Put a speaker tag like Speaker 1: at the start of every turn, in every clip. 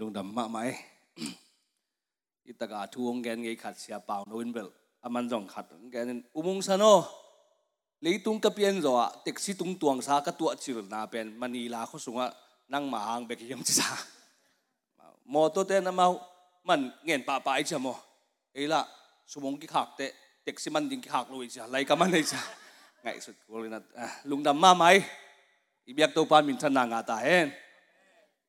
Speaker 1: lung dam ma mai itaga thuong gen ngai khat sia pau no in bel aman à, jong khat gen umung sano leitung ka pian zo a taxi tung tuang sa ka tua chil na pen manila kho sunga nang ma hang be kiyam chi sa mo to te na mau man ngen à, pa pa cha mo ela sumong ki khak te taxi man ding ki khak lo cha lai ka man nei cha ngai sut ko na lung dam ma mai ibyak to pa min ta hen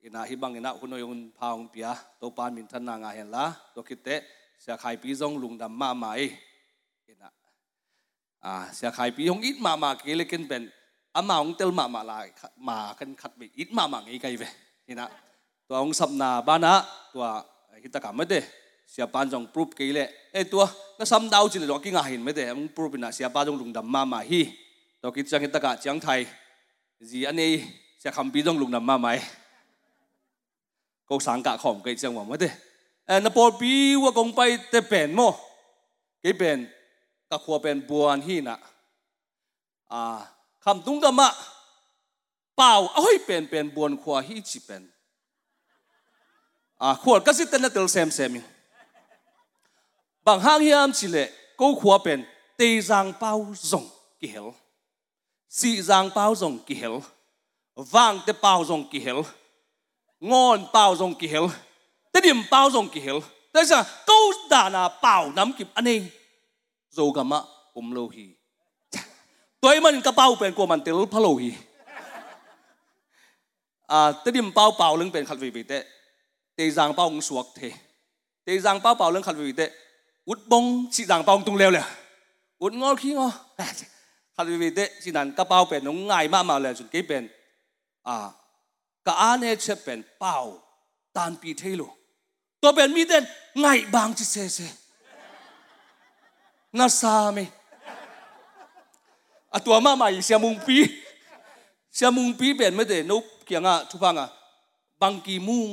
Speaker 1: ina hibang ina kuno yung paung pia to pan min than nga hen la to kite sia khai pi zong lung dam ma mai eh. ina à ah, sia khai pi hong ít ma ma ke le ken ben amaung tel ma ma la ma kan khat be ít ma ma ngai kai ve ina to ong sap na ba na to hita ka ma de sia pan jong proof ke le e eh, to na sam dau chin lo ki nga hin me de ong proof na sia pa jong lung dam ma ma hi to ki chang hita ka chang thai gì anh ấy sẽ không biết dòng lùng nằm mà mày กสังกะขอมเิจังหวะมาเดเอ็นปอบีว่ากงไปแต่เป็นโมกิเป็นกะขัวเป็นบัวนี่นะอ่าคำตุ้งกะมะเป่าเอ้ยเป็นเป็นบัวขัวฮีจีเป็นอ่าขวดก็สิเตนนเตลเซมเซมบางห้างยามชิเลกูขัวเป็นตีจางเป่าจงกิเฮลสีจางเป่าจงกิเฮลวางแต่เป่าจงกิเฮลงอนเปล่าทรงกเกลแต่ดิมเปล่าทรงกเกลแต่จะกู้ด่านาเปล่าน้ำกิบอันนี้โจกนมะผมโลหีตัวมันกระเป๋าเป็นกวมันเตลุพะโลหีอ่าแต่ดิมเปล่าเปล่าเรื่องเป็นขัดวีวีเตเตยางเป้างสวกเทเตยางเป้าเปล่าเรื่องขัดวีเตอุดบงสิจางเป้าตุงเลวเลยอุดงอขี้งอขัดวีวีเตสินันกระเป๋าเป็นน้องง่ายมากมาเลยสุดกี่เป็นอ่ากะอาเนเชเป็นเป่าตานปีเทลุตัวเป็นมีเดนไงบางจิเซเซนาซาเมอตัวมาใหม่เสียมุงปีเสียมุงปีเป็นไม่เดนุกเกียงอ่ะทุพังอ่ะบางกีมุง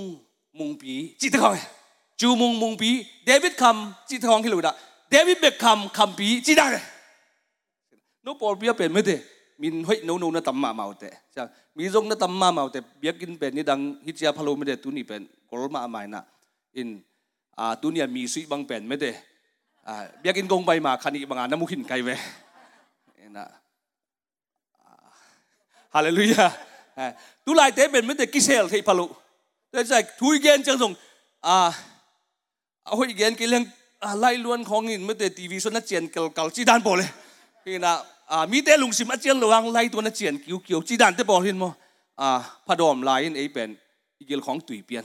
Speaker 1: มุงปีจิตทองจูมุงมุงปีเดวิดคำจิตทองที่หล้ดอ่ะเดวิดเบคคำคำปีจิตได้นุกปอลเปียเป็นไม่เดมินหอยนูนูนะตัมมาเมาเตจะมีจงนะตัมมาเมาเตเบียกินเป็นนี่ดังฮิจยาพะโลไม่ได้ตุนี่เป็นกลมาอมายนะอินอ่าตุนี่มีสุยบางเป็นไม่ได้อ่าเบียกินกงใบมาคันอีบางานน้ำมุขินไกเวนะฮาเลลูยาตุลายเตะเป็นไม่ได้กิเซลที่พะโลแต่ใจทุยเกนจังสงอ่าเอาหุอยเกนกิเลงไล่ล้วนของอินไม่ได้ทีวีส่วนนัดเจียนเกลเกลจีดานโปเลยพี่นะ à mi te lung sim achiang lawang lấy tu na chien kiu kiu chi dan te bỏ hin mo à pha dom lai ấy bèn pen igil khong tui pian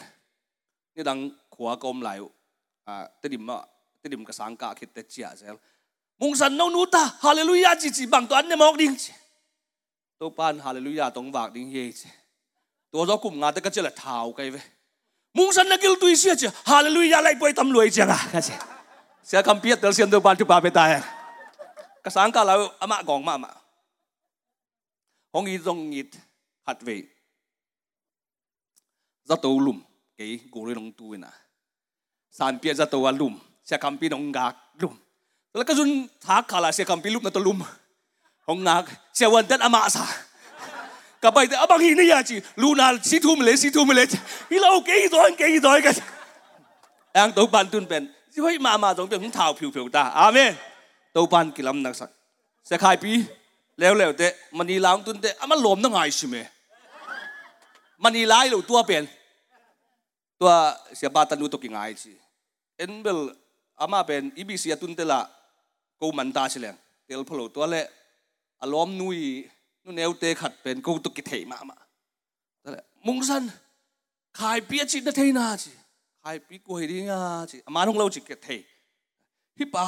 Speaker 1: ni dang khua kom lai à te dim ma te dim ka sang ka khit te chia zel mung san no nu ta hallelujah chi chi bang to an mọc mok ding chi pan hallelujah tong wak ding ye chi to zo ngã nga te ka chela thau kai ve mung san na gil tui sia chi hallelujah lại poi tâm lui chang à ka chi sẽ cầm biết tới xem tôi ban chụp bà bê tài กสังกาลาวอมากองมามาฮงอีจงอดฮัดเวจะตัวลุ่มกี่กูเรื่องตัวนะสามปีจะตัวลุ่มเสียคำพินองกักลุ่มแล้วก็จุนทักขาลาเสียคำพิลุ่มนัตลุ่มฮงนักเสียวันเดอมะซะกับไปแต่อบังฮีนี่ยาจีลูนาซีทุมเลสีทุมเลจีเราเกยดอยเกยดอยกันแองตุบันตุนเป็นสิ่งทา่มามาตรงเป็นของท้าวผิวผิวตา อาเมนตบานกิลำนักสักเสกายปีแล้วแล้วเตมันีล้างตุนเตอมันหลมตัองไงใช่ไหมมันีลาหลืตัวเปลี่ยนตัวเสียบาตันูตกิงไงสิเอ็นเบลอามาเป็นอีบีเสียตุนเตละกูมันตาเลงเตลพลตัวเละอารมณ์นุยนุเนวเตขัดเป็นกูตกิเทมามา่และมุงสันขายปีจิตนเทนาจิขายปีกูเฮดีงาจิอามาทองเราจิกเทฮิปะ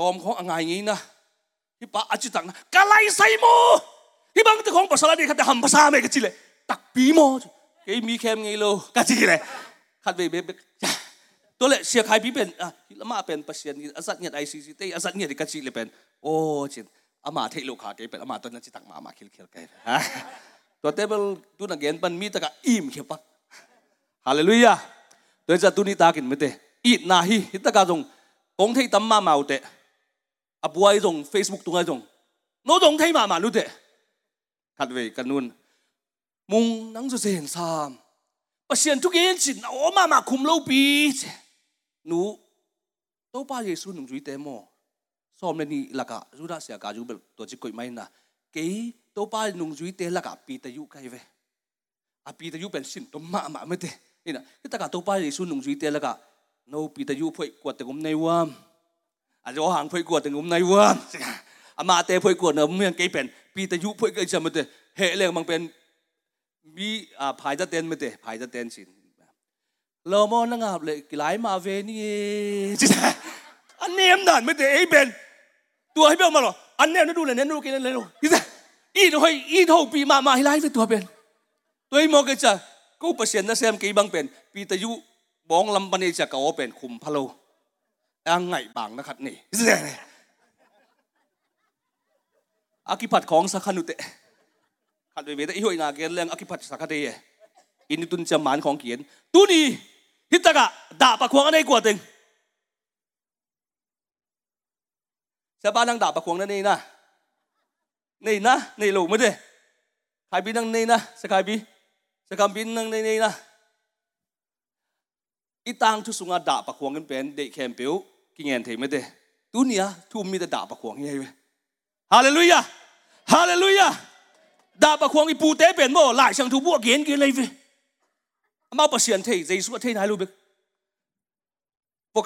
Speaker 1: ลมของอ่างไงงี้นะที่ปะอาจิตังนะกะไลไซโมี่บางตีของภาษาดีขัดแต่หำภาษาไม่กจิเลยตักปีโมเกมีแคมไงโลกะจิเลยขัดเบเบตัวเลเสียใครพี่เป็นอ่ะละมาเป็นปัสาันอาสัตเนี่ยไอซีซีเตอาสัตเนี่ยกะจิเลยเป็นโอ้จินอามาเทลูกขาเกเป็นอามาตัวนั้นจิตังมามาคิลคิลเกฮะตัวเทเบิลตัวนักเงินปันมีตะกะอิ่มเขียปักฮาเลลูยาตัวจะตัวนี้ตากินไม่เตอีนาฮีฮิตะกะจงกงเทตัมมาเมาเตอับวัยจงเฟซบุ๊กตัวไงจตรงน้ตรงที่มามาลูเดขัดเวกันนุ่นมุงนังจะเห็นซามปเสียนทุกเย็นสินโอมามาคุมเลาปีเนูตัวป้าเยซูหนุ่มจุ้ยเตมอซอมในนี้ละกะรู้ด้เสียกาจูเบลตัวจิกุยไม่นะเกยตัวป้าหนุ่มจุ้ยเตละกะปีตะยุไกเวอะปีตะยุเป็นสินตัวมามาไม่เตนี่นะที่ตะกาตัวป้าเยซูหนุ่มจุ้ยเตละกะโนปีตะยุพวยกวดตะกุมในวามอาจจะว่าหางพว่กวดแต่งุมในเวิร์มอามาเตพว่กวดเนอะเมืองไกเป็นปีตะยุพว่เกิดจะมาเตเหุเรื่องมันเป็นมีอ่าภายจะเต้นมาเตภายจะเต้นสินเรามองนั่งอาบเลยหลายมาเวนี่อันเนี้ยมันไม่เตไอเป็นตัวให้เบี้ยมาหรออันเนี้ยนั่นดู เลยเนี่ยนู่นกินเลยนู่นอีน้อยอีเทอาปีมามาให้ไล่ไปตัวเป็นตัวไอ้มกันจะกูเปอร์เซ็นต์นะเซมกี่บางเป็นปีตะยุบ้องลำปันเอจะก่าเป็นคุมพะโลอังไงบางนะครับนี่อากิพัดของสักนุเตขัดไปเวทีหวยนาเกลียงอากิพัดสักเตยอินทุนจำหมานของเขียนตูนี่ฮิตตะกะด่าปะควงอะไรกว่าตึงชาวบ้านนั่งด่าปะควงนั่นนี่นะ นี่นะนี่ลูกไม่ได้ใครบินนั่งนี่นะสกายบินสกายบินนั่งนี่นะอีตังชุสุงาด่าปะควงกันเป็นเด็กแคมเปิล kinh thấy mới thế tu nia thu mi ta đạp bạc hoàng như vậy hallelujah hallelujah đạp bạc hoàng ipu tế bền mò lại sang thu bùa kiến kia lấy về mau bác sĩ thấy giấy suốt thấy này luôn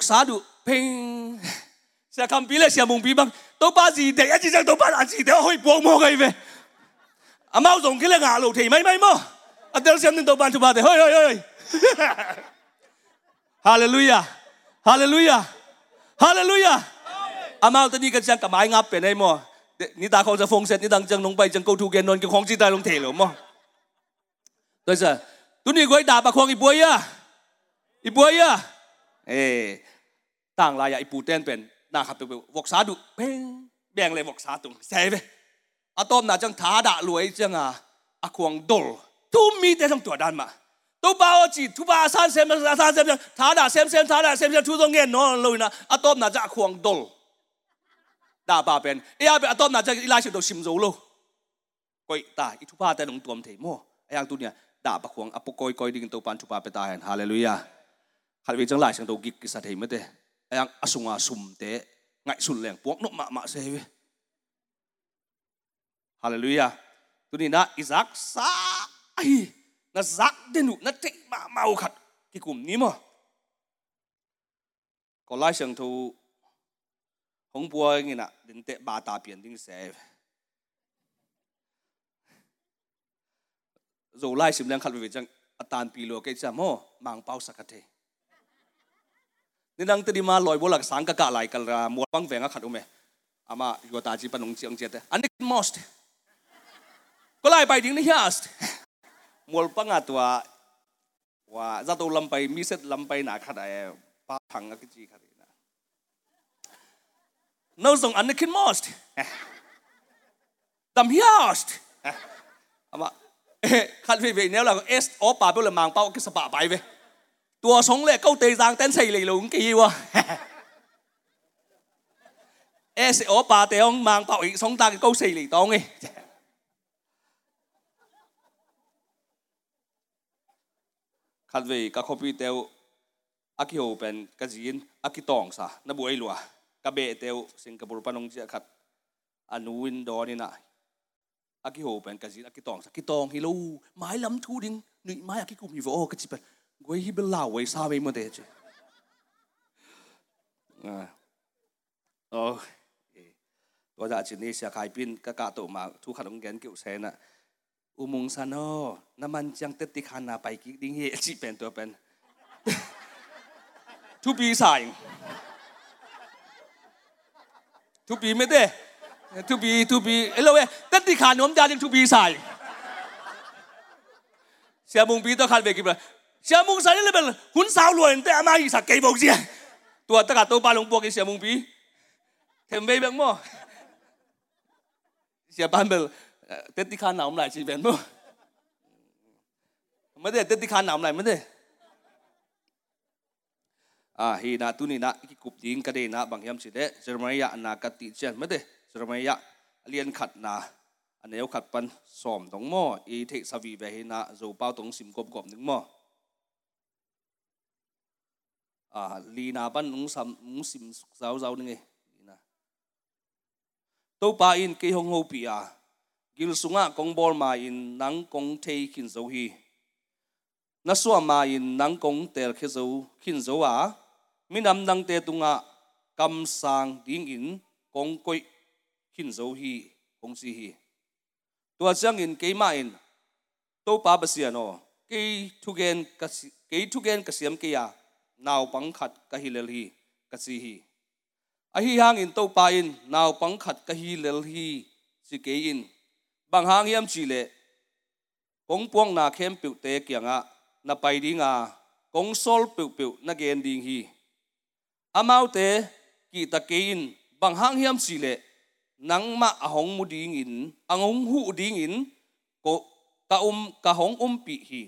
Speaker 1: xá đủ ping sẽ cầm bí lệ sẽ mùng băng tôi gì để anh chỉ rằng tôi ba gì để hơi buông mò cái về mau dùng cái là ngả lụ thì mấy mò anh tôi xem tôi ba chụp ba để hơi hơi hơi Hallelujah Hallelujah ฮาเลลูยา อามาตอนนี้กันจังกับไม้งับเป็นไอ้หมอนี่ตาเขาจะฟงเสร็จนี่ดังจังลงไปจังกูทูเกนนนกับของจีตาลงเทหรือมอตัวเสตุนี่กูไอ้ด่าปากควงอีปวยยะอีปวยยะเอ้ต่างลายอีปูเต้นเป็นน่าขับไปวกซาดุเพ่งแบ่งเลยวกซาตุงใซ่ไปอาตอมน่าจังท้าด่ารวยจังอ่ะอาควงดลทุ่มมีแต่ทั้งตัวดัานมาตุบ้าจีตุบ้าสันเซมสันเซมเท่าด่าเซมเซมท่าด่าเซมเซมทุ่งเงินนอนลอยนะอัตอมน่าจะขวงดลดาบาเป็นเอ้ยไปอัตอมน่าจะอีลาชิโดชิมโจโลก้อยตายอีทุบ้าแต่หลงตัวมเทมอไอ้ยังตัวเนี่ยดาบขวงอปุก้อยกอยดิ้งตัวปันทุบ้าเป็นตายฮาเลลูยาฮาเลวิจังไหลชิงตัวกิกกิสัตย์เฮมเตะไอ้ยังอสุงอาสุมเตะง่ายสุนแรงพวกนุ่มมาหมาเซวิฮาเลลูยาตัวนี้นะอิสักซาออ na zak denu nó te ma mau khat ki kum ní mo à có lai sang thu không bua ngi na đến tệ ba ta pian ding se zo lai sim lang khat vi chang atan pi lo ke cha mo mang pau sa khathe ninang te di ma loi bolak sang ka ka lai kal ra mo bang venga khat ume ama yota chi panung chiang anh anik most có lai bai tiếng ni hiast mol panga à tua wa zato lampai miset lampai na khada e pa thang ki chi khari na no song an kin most dam hiast ama khat ve ve neo la s o pa pe la mang pau ki sa pa bai ve tua song le câu te giang ten sei le lung ki wa s o pa te ong mang pau i song ta cái câu sei le tong e ัดเวกะคบีเตวอากิโอเป็นกะจีนอากิตองซะนับวยลัวกะเบเตวสิงคโปร์ปนงเจียขัดอนุวินดอนี่นะอากิโอเป็นกะจีนอากิตองซะกิตองฮิลูไม้ลำทูดิงหนุ่มไม้อากิกุมฮิโ้กะจีเป็นกวยฮิเบลาวไว้ซาไว้มื่เตจโอ้ตัวจากจีนนี่เสียขายปินกะกะโตมาทุกขันองแกนเกี่ยวเซนะอุโมง์ซานอน้ำมันจังเตติคานาไปกิดิ้งเฮชิเป็นตัวเป็นทุปีสายทุปีไม่ได้ทุปีทุปีเอ้ยเราเอ้เตติคานมดาจังทุปีสายเสียมุงปีต้องขาดเวกิบเลยเสียมุงสายนี่เลยเป็นหุ่นสาวรวยแต่อามาอีสักเกย์บอกเสียตัวตะกัดตัวปลาลงบวกเสียมุงปีเทมเบย์แบงโมเสียบ้านเบล때띠카나옴라집엔뭐뭐데때띠카나옴라뭐데 à hi na tu ni na ki kup ding ka de na bang yam si de jermaya na ka ti chen ma de jermaya lien khat na anel khat pan som dong mo i the savi ve hi na zo pao tong sim gop gop ning mo à li na ban nung sam nung sim zau zau ni na to pa in ki hong ho pi à gil sunga kong bol ma in nang kong te khin zo hi na suwa ma in nang kong tel khe zo khin zo a mi nam nang te tunga kam sang ding in kong koi khin zo hi kong si hi tua chang in ke ma in to pa ba si ano ke thu gen ka ke thu gen ka siam ke ya naw pang khat ka hi lel hi ka si hi a hi hang in to pa in naw pang khat ka hi lel hi si ke in bằng hàng yếm chỉ lệ cũng buông na khem biểu tế kia ngạ na bay đi ngạ cũng sol biểu biểu na gen đi hi amau tế kỳ ta kein bằng hàng yếm chỉ lệ nắng mà hong mu đi ngin ang hong hu đi ngin ko ka um ka hong um pi hi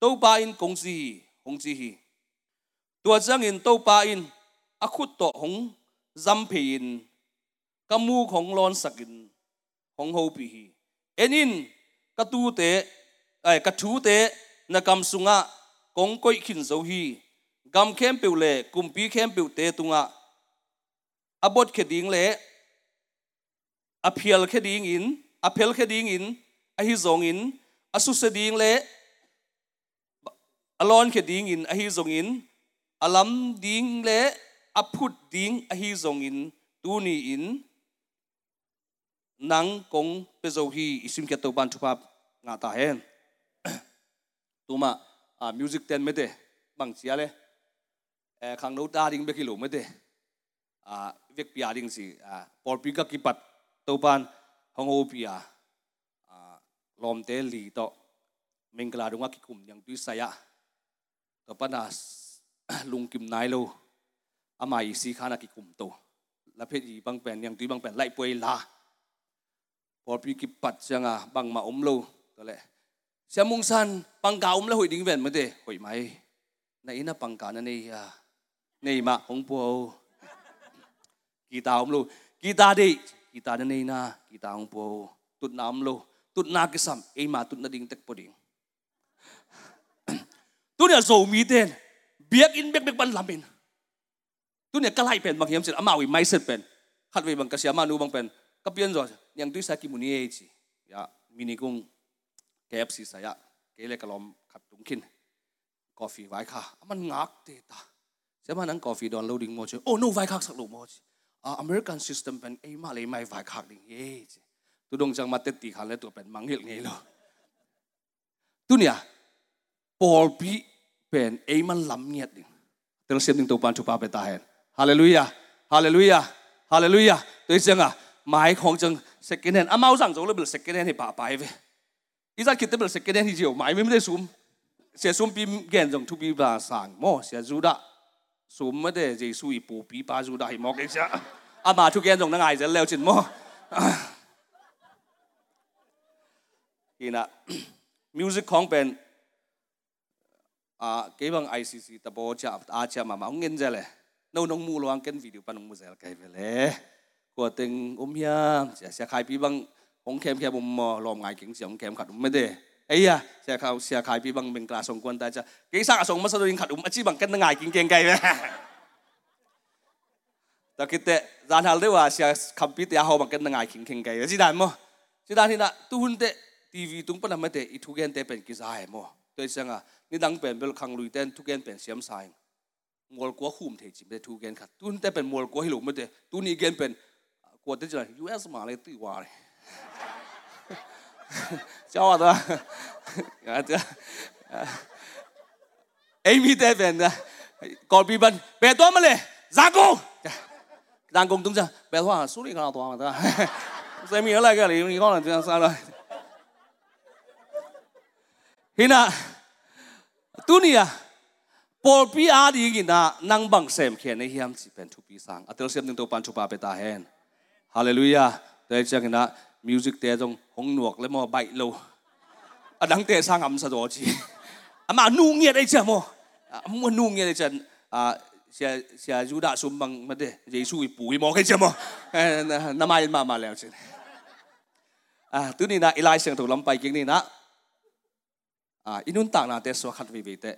Speaker 1: tâu ba in công gì hi hong gì hi tua giang in tâu ba in a khut to hong dâm phi in ka mu hong lon sakin hong ho pi hi enin ka tu te ai ka thu te na kam sunga kong koi khin zo hi gam khem pe le kum pi khem pe te tunga abot khe ding le aphial khe ding in aphel khe ding in a hi zong in asu se ding le alon khe ding in a hi zong in alam ding le aphut ding a hi zong in tu ni in นังกงเปโซฮีอิสิมเกตบันทุพับงาตาเฮนตัวมาอ่ามิวสิกเต้นไม่เดบังเสียเลยเอ่อขังโนตาดิงเบกิโลไม่เดอ่าเวกปิอาดิงสิอ่าปอลปิกากิปัตตัวปันฮงโอปิอาอ่าลอมเตลีโตเมงกลาดงว่ากิคุมยังตุยสายะตัวปานาลุงกิมนายโลอามายีสีขานักกิคุมโตและเพศอีบางแผ่นยังตุยบางแผ่นไล่ป่วยลา por pi ki pat à bang mà om lâu có lẽ sia mung san pang ka om lâu hội đình viện ma de hội mai na ina pang ka này nei ya nei ma hong po ki ta om lâu ki ta de ki ta na nei na ki ta hong po tut na om lo tut na cái sam ei ma tut na đình tek po ding tu ne zo mi den biak in biak biak ban lamin tu ne kalai pen bang hiam sit amau mai sit pen khat ve bang kasia ma nu bang pen kapian rồi yang tu sa ki muni e eh, chi ya mini kung KFC sa ya ke le kalom khat tung kin coffee vai kha aman ngak te ta se man ang coffee don loading mo oh no vai kha sak lo mo chi ah, American system pen e ma le mai vai kha ding ye chi tu dong chang ma te ti kha le tu pen mang hil ngei lo tu nia ah, Paul pi pen e eh, man lam ngiat ding tel sem ding to pan chu pa pe ta hen hallelujah hallelujah hallelujah tôi rằng à ah, mãi không chừng second hand amau à, zang zo le bil second hand he pa pai ve iza kit bil second hand hi jiu mai mem de sum se sum pim gen zong tu bi ba sang mo se zu da sum ma de je su i pu pi pa zu da hi mo ke cha ama tu gen zong na ngai ze leo chin mo ina music khong pen à cái bằng ICC tập bộ cha, à chạm mà mà ông nghe ra lệ nâu nông mua loang kênh video pan ông mua ra cái về le. กวเต็งอุ้มเฮียเสียเสียขายพี่บังองเข้มแคบุมมอลอมายเก่งเสียงเข้มขัดอุ้มไม่ได้ไอ้ยเสียขาเสียขายพี่บังเป็นกลาสงกวนแต่จะเก่งสร้างงมาสะดุงขัดอุ้มอาชีบังกันตั้งายเก่งเก่งไกลแต่กิเตะจานหัลได้ว่าเสียคำพิเตาเหาบังกันตั้งายเก่งเก่งไก่สิดานมั้งสิดานที่น่ะตุ่นเตะทีวีตุ้งปนไม่เตะอีทุกแกนเตะเป็นกิจายมั้งตัวเสียงอ่ะนี่ดังเป็นเป็นคังลุยเต้นทุกแกนเป็นเสียมสายมวลกัวคุ้มเทจิมเตะทุกแกนขัดตุ่นเตะเป็นมวลกัวให้หลุไม่เตะตุ้นอีแกนเป็น我这就是 US 马来对话嘞，叫我的，啊这，Amy 这边的，隔壁班别多么嘞，让工，让工等着，别话苏里看多嘛的，所以米来个哩，你讲了这样算了，现在，多尼啊。por pi a di gina nang bang sem khen ne hiam chi pen thu pi atel sem ning to pan chu pa pe hen Hallelujah. Đây chắc là music tế trong hong nuộc lấy mò bậy lâu. À đáng sang ấm sa đó mà nu nghe đây chứ mò. À mua nu nghe chứ. À sẽ sẽ dù đã bằng mà để bị bùi mò cái chứ mò. À, năm ai mà mà leo chứ. À tứ này là Eli sang thuộc bài kinh nè. À inun tạng là so khát vì vì tế.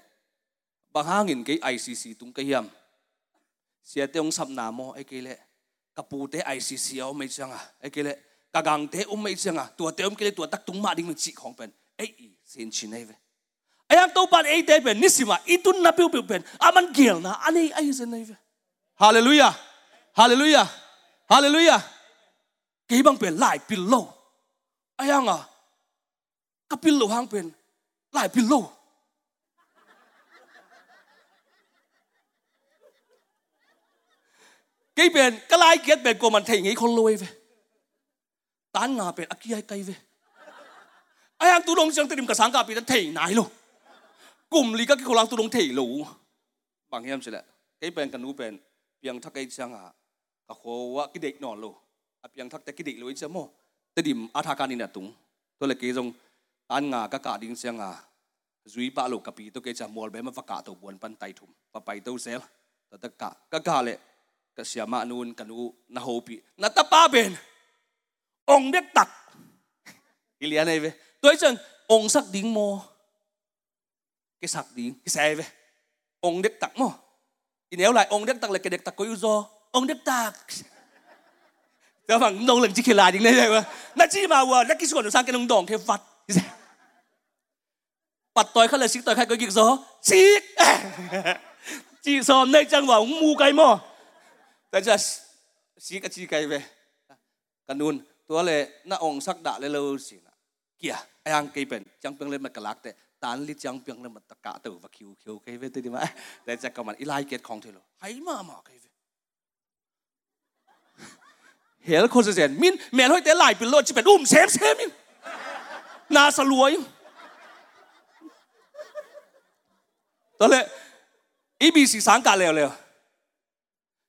Speaker 1: Bằng hàng nghìn cái ICC tung cái hiểm. Sẽ tế sập nà mò ấy cái kapu te ICC au mai changa ai kele ka gang te um mai changa tua te um kele tua tak tung ma ding chi khong pen ei sen chi nei ve ai am to pan ei te pen nisima itun na piu piu pen aman gel na ani ai sen nei ve hallelujah hallelujah hallelujah ki bang pen lai pil lo ayanga kapil lo hang pen lai pillow cái bên cái lai kết bên của mình thì nghĩ con lôi về tán ngà bên ác kia cây về ai ăn tu đông sang tìm cả sáng cả bên thì nái luôn cùng lý các cái khổ tu đông thì lũ bằng em sẽ là cái bên cần u bên biang thắc cái sang à cả khổ cái địch nọ luôn à biang thắc cái địch lũ ấy sẽ mò tới điểm ác thắc anh nè tung tôi là cái dòng ăn ngà các cả đinh sang à duy ba lục cà pi tôi cái chả mua bé mà vác cả tàu buồn pan tay thùng và bay tàu xe là tất cả các cả lệ kasya manun kanu nahopi natapa ben ong dek tak ilian eve tôi chẳng ong sắc ding mo cái sắc ding cái xe về ong dek tak mo nếu lại ong dek tak là cái dek tak có yêu do ong dek tak đó bằng nông lần chỉ khi lại những này mà nó chỉ mà vừa nó kỹ thuật nó sang cái nông đồng cái vật vật tôi khá là xích tôi khai cái việc gió xích chỉ sòm nơi chẳng vào mu cái mo, taja si ka chi kai ve kanun to le na ong sak da le lo si na kia ayang kai pen chang peng le ma kalak te tan li chang peng le ma ta ka te va khiu khiu kai ve te di ma ta cha ka man ilai ket khong the lo hai ma ma kai ve hel ko se zen min mel hoi te lai pin lo chi pen um sem sem min na sa luai to le ibi si sang ka le le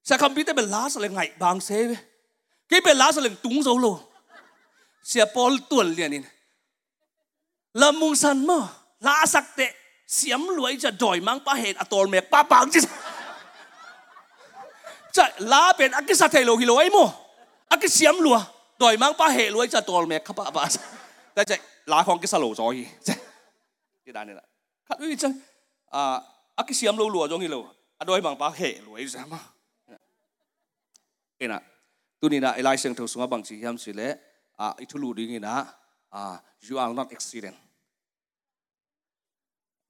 Speaker 1: sa kham bi te là la sa le ngai bang se be ke be la sa le tung zo lo sia pol tuol lian in la mung san ma la sak te siam luai cha doi mang pa het atol mek pa pang chi cha la pen akisa thai lo hi lo ai mo akisiam lua doi mang pa he luai cho tol mek khapa ba ta cha la khong kisa lo zoi cái đàn này là khát uy chân à ác cái xiêm lâu lùa giống như lô à đôi bằng ba hệ lùi ra mà na tuni na elai seng thau sunga bang chi yam chi le a ithulu ding na a you are not accident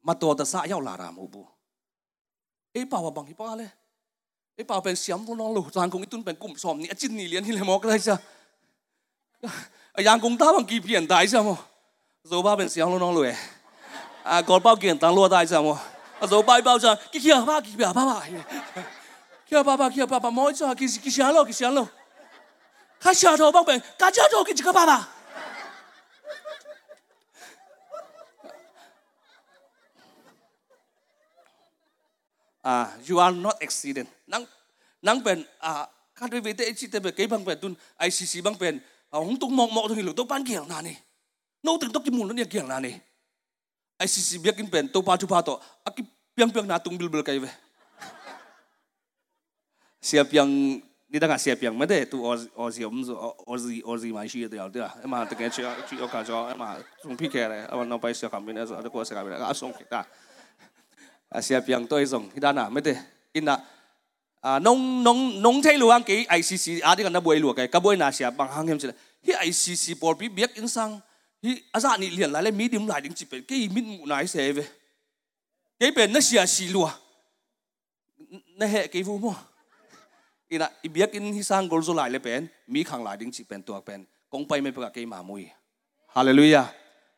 Speaker 1: ma to da sa yau la ra mu bu e pa wa bang hi pa le e pa pen siam bu nong lu tang kong itun pen kum som ni achin ni lian hi le mo ka sa a yang kong ta bang ki pian dai sa mo zo ba pen siam lu nong lu e a gol pao kien tang lu dai sa mo a zo bai bao sa ki kia ba ki ba ba ba kia papa kia papa mỗi giờ kia kia sáng lo kia sáng lo khá sáng thô bác bệnh cá chết thô kia chỉ có papa à you are not accident nang nang pen à các đơn vị tế chỉ tế về cái băng pen tun ICC băng pen à hung tung mọc mọc thôi hiểu tôi ban kiểu nào này nô từng tóc kim mùn nó điện kiểu nào này ICC biết kim pen tôi pa chú pa to à kim piang piang na tung bil bil cái về siap yang ni đang siap yang mấy đấy tu ở ở gì ông ở gì ở gì mà gì đấy à mà tất cả chỉ chuyện ở cả chỗ mà chúng phi kia đấy mà nó phải siap cảm biến rồi nó có siap cảm biến à xong kia à siap yang tôi xong, cái đó nào mấy đấy cái nào à nông nông nông thấy luôn cái ICC à đi gần nó bôi luôn cái cái bôi nào siap bằng hàng em chứ cái ICC bỏ bị biết sang, cái à ra ni liền lại lấy mỹ điểm lại điểm chỉ bên cái mỹ này sẽ về cái bên nó siap xì luôn nó hệ cái vụ mua อีน่ะอิเบียกินฮิสังกอลูไลเลเป็นมีขังหลายดิ้งจีเป็นตัวเป็นกงไปไม่ประกาศเกยมามุยฮาเลลูยา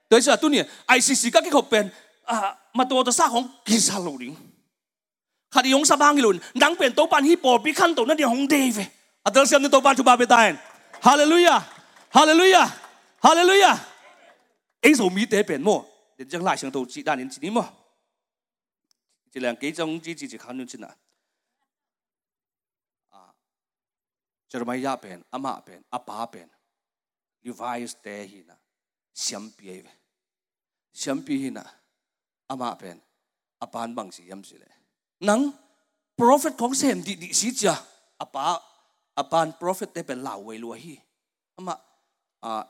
Speaker 1: ตัวเช่ตุนี่ไอซีซีก็คิดเขเป็นอ่ามาตัวตัวซาของกิซาลูดิ้งัดยงสบางกิลุนดังเป็นตัวปันฮิปโปปิคันตัวนั่นเดียวของเดฟอัตเลเซียนตัวปันชุบาเปตายฮาเลลูยาฮาเลลูยาฮาเลลูยาเอ็งสมีเตเป็นโมเดี๋ยวจะไล่เชิงตัวจีด้านนี้จีนี้โมจีแรงกี่จังจีจีจีขันนู่นจีน่ะ Jeremiah pen, ama pen, apa pen. Levi's te hina. Siam pie. Siam pie hina. Ama pen. Apan bang si yam sile. Nang prophet kong sem di di si cha. Apa apan prophet te pen lau wei lu hi. Ama à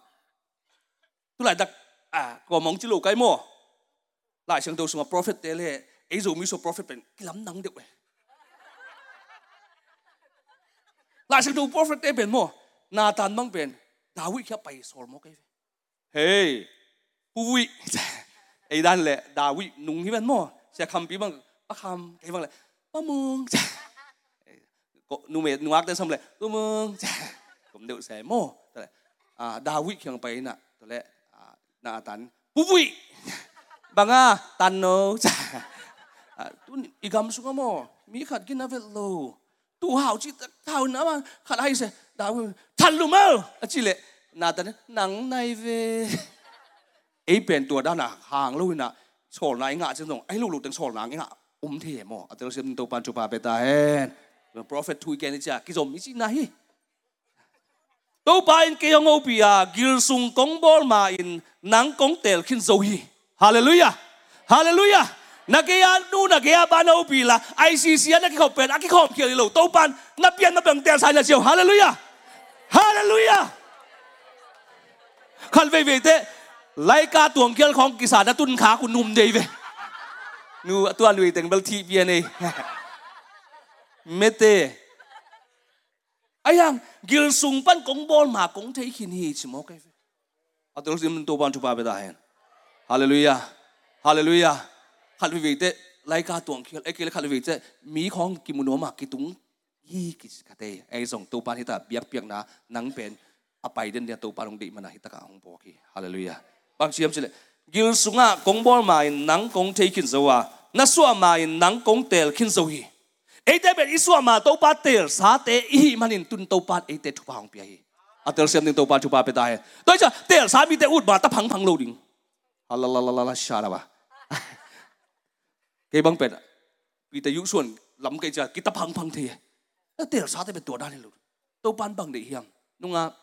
Speaker 1: lại đặc à có mong chỉ lù cái lại sang đầu xuống prophet te le ấy dù mi số prophet pen lắm nắng được vậy ลายสักดูโปรเฟตเป็นมัวนาตานบังเป็นดาวิดแค่ไปสอนมกเฮ้ยปุ้ยไอ้ด้านแหละดาวิดนุ่งที่เป็นมัวเสียคำปีบังปะคำไอ้บังเลยปะมึงก็นุ่มเอ็ดนุ่มอักได้สำเร็จัวมึงผมเดือดแสมัวแต่ดาวิดเขียงไปน่ะตัวแรกนาตันปุ้ยบังอ่ะตันโน่ตุนอีกคำสุกมมีขัดกินนะเวลโล tu hào chi thao nữa mà khát ai sẽ đã thằng lùm mơ chỉ lệ nà tận nắng nay về ấy bền tuổi đó là hàng lâu nà sổ này ngã chứ rồi ấy lúc lúc tiếng sổ ngã um thế mò ở tiếng tàu pan chụp bê ta hen prophet thui cái này chả cái giống như này tàu pan cái ông bia gil sung công bol mà in nắng công tel khi hallelujah hallelujah na ke ya nu na ke ya ba ICC na ke khop pen a ke khop ke lo to pan na pian na bang te sa na chiu hallelujah hallelujah khan ve ve te lai ka tuang kiel khong kisa, sa na tun kha ku num dei ve nu tua lui teng bel thi bi ne mete ayang gil sung pan kong bol ma kong thấy khin hi chỉ mo cái à tôi lúc mình tôi ban chụp bài đại hen hallelujah hallelujah ขัดวิเวกเตรายการตวงเคียลไอกืลขัดวิเวกเตมีของกิมุโนมากิตุงยี่กิสกเตไอส่งตัวปานี่ตาเบียบเปียกนะนังเป็นอภัยเดินเดียตัวปานองดีมันหิตากะองบอกีฮาเลลูยาบางเชียมเชลกิลสุงะกงบอลมาินนังกงเทคินสวานัสวามาินนังกงเตลคินสวีไอเตเป็นอิสวามาตัวปาเตลสาเตอีมันหินตุนตัวปาไอเตทุบางเปียอัตเตลเซียมตนงตัวปาทุบาไปตายโดยเฉพาะเตลสามีเตอุดบาตะพังพังโลดิงฮัลลาลาลาลาชาลาวะ cái băng pet vì ta dũng xuân lắm cái giờ kita phăng phăng thì nó tiền sao thế bị tua đan luôn tôi ban bằng để hiểm đúng không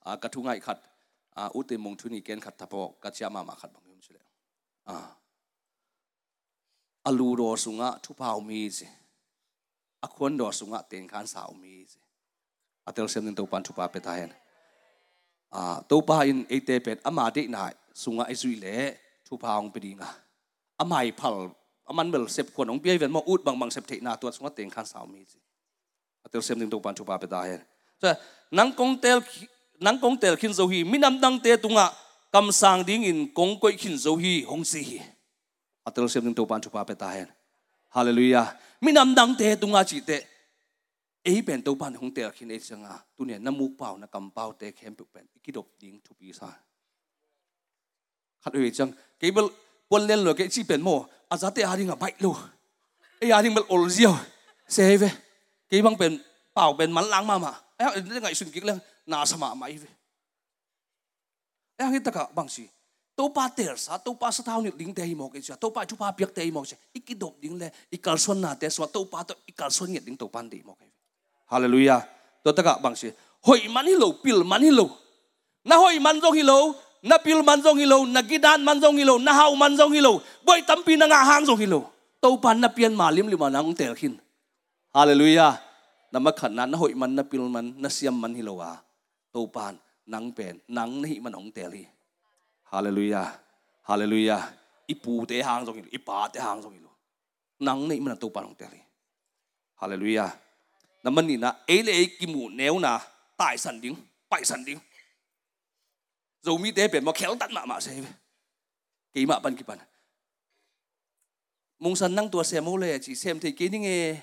Speaker 1: à cả thu ngày khát à út tiền mong thu ni kén khát tháp bọc cả chia mà mà khát bằng hiểm chưa à alu đồ sunga thu bao mi gì à khuôn đồ sunga tiền khán sao mi gì à tiền xem nên tôi ban thu ba pet hay à tôi ba in ate pet amadi nại sunga isui lệ thu bao ông bị đi ngà อามายพัลอามันเบลเซปคนองเบียเวนมาอุดบางบางเซปเทนาตัวสงเต็งคันสาวมีสิอาเตลเซมดึงตัวปันชุบาเปตายเห็นใช่นังกงเตลนังกงเตลขินโซฮีมินัมดังเตตุงะกำสังดิ้งอินกงก้อยขินโซฮีหงซีอาเตลเซมดึงตัวปันชุบาเปตายเห็นฮาเลลูยามินัมดังเตตุงะจิเตเอเป็นตัวปันหงเตลขินเอจังะตุเนี่น้ำมูกเป่านะกำเป่าเตเข้มเปลี่ยกิดบดิ้งทุบีซาขัดเอจังเกเบล quân lên lối cái chi biển mồ à giá tệ hari ngả bệnh luôn ấy hari mà ổn diêu xe về cái băng biển bảo biển mắn lãng mà mà ấy ngày xuân kịch lên nà sa mà mày về ấy hari tất cả băng gì tàu pa tiền sa tàu pa sa thao nhiệt đỉnh tây mồ cái gì à, tàu pa chú pa biết tây cái gì, ít cái đột đỉnh lên ít cả xuân nà tây xuân tàu pa tàu ít cả xuân nhiệt đỉnh tàu pan tây mồ cái hallelujah tôi tất cả băng gì hội mắn hi lâu pil mắn hi lâu na hội mắn rồi hi lâu na pil man zong hilo na gidan man zong hilo na hau man zong hilo boy tampi na nga hang zong hilo to pan na pian malim lima na ang tel hin hallelujah na makhan na hoi man na pil man na siam man hilo wa ah. to pan nang pen nang ni man ong tel hi hallelujah hallelujah ipu te hang zong hilo ipa te hang zong hilo nang ni man to pan ong tel hi hallelujah naman ni na ele kimu neu na tai san ding pai san ding dù mi tế biển mà khéo tắt mà mà xe kỳ mà bận kỳ bận mong sân năng tua xe mô lệ chỉ xem thấy cái những nghe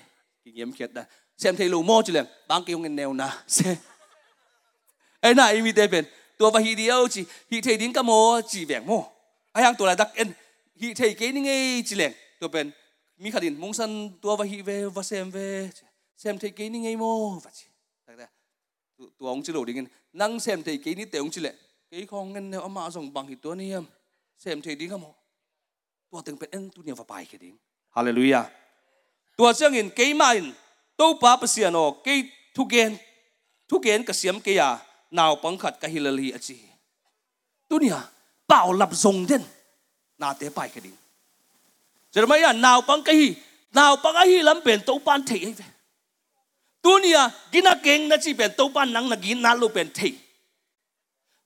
Speaker 1: kinh nghiệm kiệt đã xem thấy lù mô chỉ liền bán kêu nghe nèo nà xe ấy na mi tế biển tua và hi điêu chỉ hi thấy đến cả mô chỉ vẻ mô ai hàng tua là đặc en hi thấy cái những nghe chỉ liền tua biển mi khát đến mong sân tua và hi về và xem về xem thấy cái những nghe mô và chỉ tua ông chỉ lù đi nghe năng xem thấy cái những tế ông chỉ liền กี่ของเงินเนี่ยอามาส่งบางหิตตัวนี่ยมเสมเทดีก็มตัวถึงเป็นเอ็นตุเนี่ยฝ่าไปแค่ดิฮาเลลูยาตัวเชื่องินกี่ยมาอินตัวป้าเปียโนเกี่ยทุเกนทุเกนกเสียมเกียานาวปังขัดกับฮิลลีอัจีตุเนี่ยเป่าลับทรงเด่นนาเตไปแค่ดิจะทำไมอ่ะนาวปังกะฮีนาวปังกะฮีลำเป็นตัวปานเทยตุเนี่ยกินาเก่งนะจีเป็นตัวปานนังนักกินนั่นลูกเป็นเทย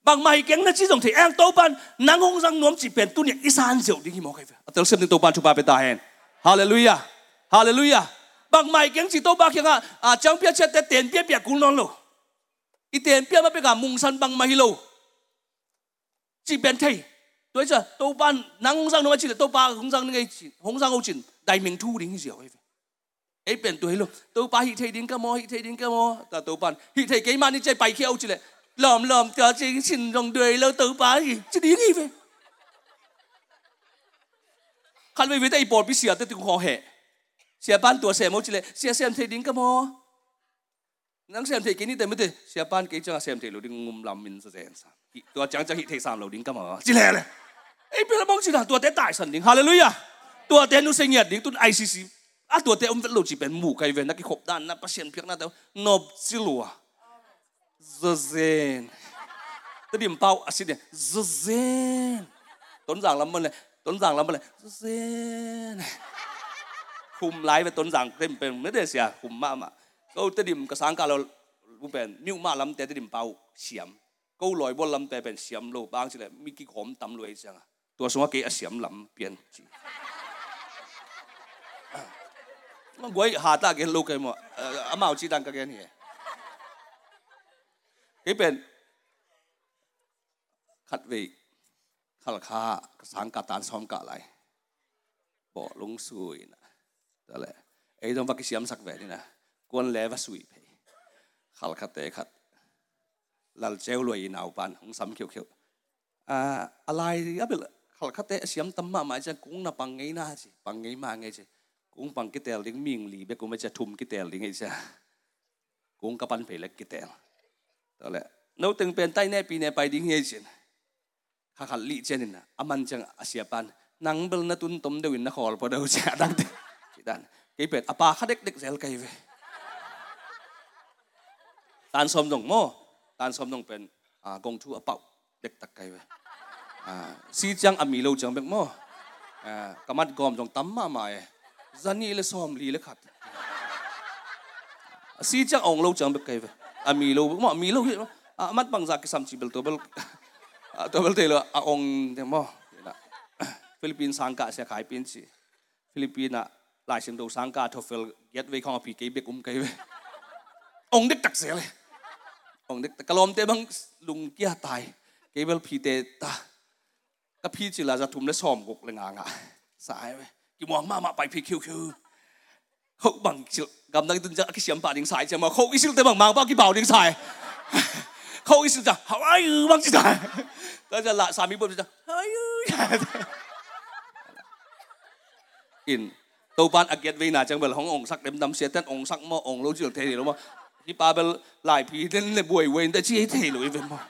Speaker 1: bằng mày kén nó chỉ dùng thì em tàu ban nắng hong răng nuốm chỉ biển tu niệm isan diệu đi mò cái việc tôi xem tin tàu ban chụp ba bên ta hẹn hallelujah hallelujah bằng mày kén chỉ tàu ba kia à chẳng biết chết tết tiền biết biết cũng non lâu ít tiền biết mà biết cả mùng san bằng mày lâu chỉ biển thầy tôi chưa tàu ban nắng hong răng nuốm chỉ là tàu ba hong răng ngay hong răng ông chỉ đại mình thu đến diệu việc ấy biển tuổi luôn tàu ba hị thầy đến cái mò hị thầy đến cái mò ta tàu ban hị thầy cái mà đi chơi bài kia ông chỉ là ลอมลอมจอจริงสินรงเดือยแล้วตือป้าอีจะดีงี้ไหขันไปวิ่งได้ปอดพิเศษแต่ถึงคอแหะเสียปานตัวเสียมุจเลยเสียเสียมเทดิ้งก็มอนังเสียมเทกินนี่แต่ไม่ได้เสียปานกินจังเสียมเทหลุดงุมลำมินเสียงสามตัวจังจะหิเทสามหลุดดงก็มอจิเล่เลยไอ้เป็นมองจิะตัวเตะไตสันดิ้งฮาเลลูยาตัวเตะนุเสียเงียดิ้งตุนไอซีซีอ่ะตัวเตะอุ้มเปลุจิเป็นหมู่ใครเวนนักขบด้านนักเปร์เซ็นต์เพียงนั่นเดียนบซิลัว Zazen. Tới điểm tao, à xin điểm, Zazen. Tuấn giảng lắm mình này, tốn giảng lắm mình này, Zazen. Khum lái với Tuấn giảng thêm bền mới để xìa, à, khum mà mà. Câu tới điểm cái sáng cả lâu, cũng bền, nếu mà lắm tới điểm tao, xiểm. Câu lòi bó lắm tới bền xiểm lâu, bao chỉ là mi kì khóm tắm lùi à Tôi xuống kì xiểm lắm, biển mà Quay hạ ta cái lâu cái mà, à ảo chỉ đang cái này. กี่เป็นคัดวิกขลคาสังกาตานซ้อมกะไรบอกลงสุยนะแต่ละไอ้ต้องวักเสียมสักแหวนนี่นะกวนแล้วสุยไปขลคาเตะขัดลาเจ้าลวยหนาวปานของซ้ำเขียวเขียวอะไรอะเป็นขลคาเตะเสียมตั้มมาหมายจะกุ้งนะปังไงนะจีปังไงมาไงจีกุ้งปังกิเตลิงมิงหลีเบกุ้งไม่จะทุ่มกิเตลิงไงจีกุ้งกระปันเพลกิเตลแล้วนู้ตึงเป็นใต้เนปีเนไปดิ้งเฮจินข้าขัดลีเจนินะอามันจังอาเซียปันนังเบลนัตุนตมเดวินนักฮอลพอเดาเสียดังดิดันกี่เป็ดอาปาขัดเด็กเด็กเซลไกเวตานสมดงโมตานสมดงเป็นอ่ากงชูอาเป่าเด็กตะไกเวอาซีจังอามีโลจังเบกโมอากมัดกอมจงตั้มมามาเอซันนี่เลซอมลีเลขาดซีจังองโลจังเบกไกเว amilo mo amilo hi amat bang zaki sam chibel tobel tobel telo aong de mo philippines sangka sia khai pin chi philippina à, lai sim do sangka thofel get ve khong pi ke be kum ke ve ong dik tak sele ong dik kalom te bang lung kia tai cable phi te ta ka phi chỉ là ra thum le som gục le ngà ngà sai ve ki mo ma ma pai phi khiu khiu hậu bằng chịu กำลังดึงจะเสียมป่าดิงสายเสียมาเขาอิสิลเตบังมางบ้ากี่เบาดิงสายเขาอิสิลจะเฮ้ยบางจิตใจก็จะละสามีบ่ญจะเฮ้ย r อินตัวปานอกเกตวีเวนาจังเบลขององค์สักเต็มดำเสียเต้นองค์สักมอองค์จิลเทดีรือม่าที่ปาเบลหลายพีเล่นเลยบวยเวนแต่ชี้เทรืยเป็นมั้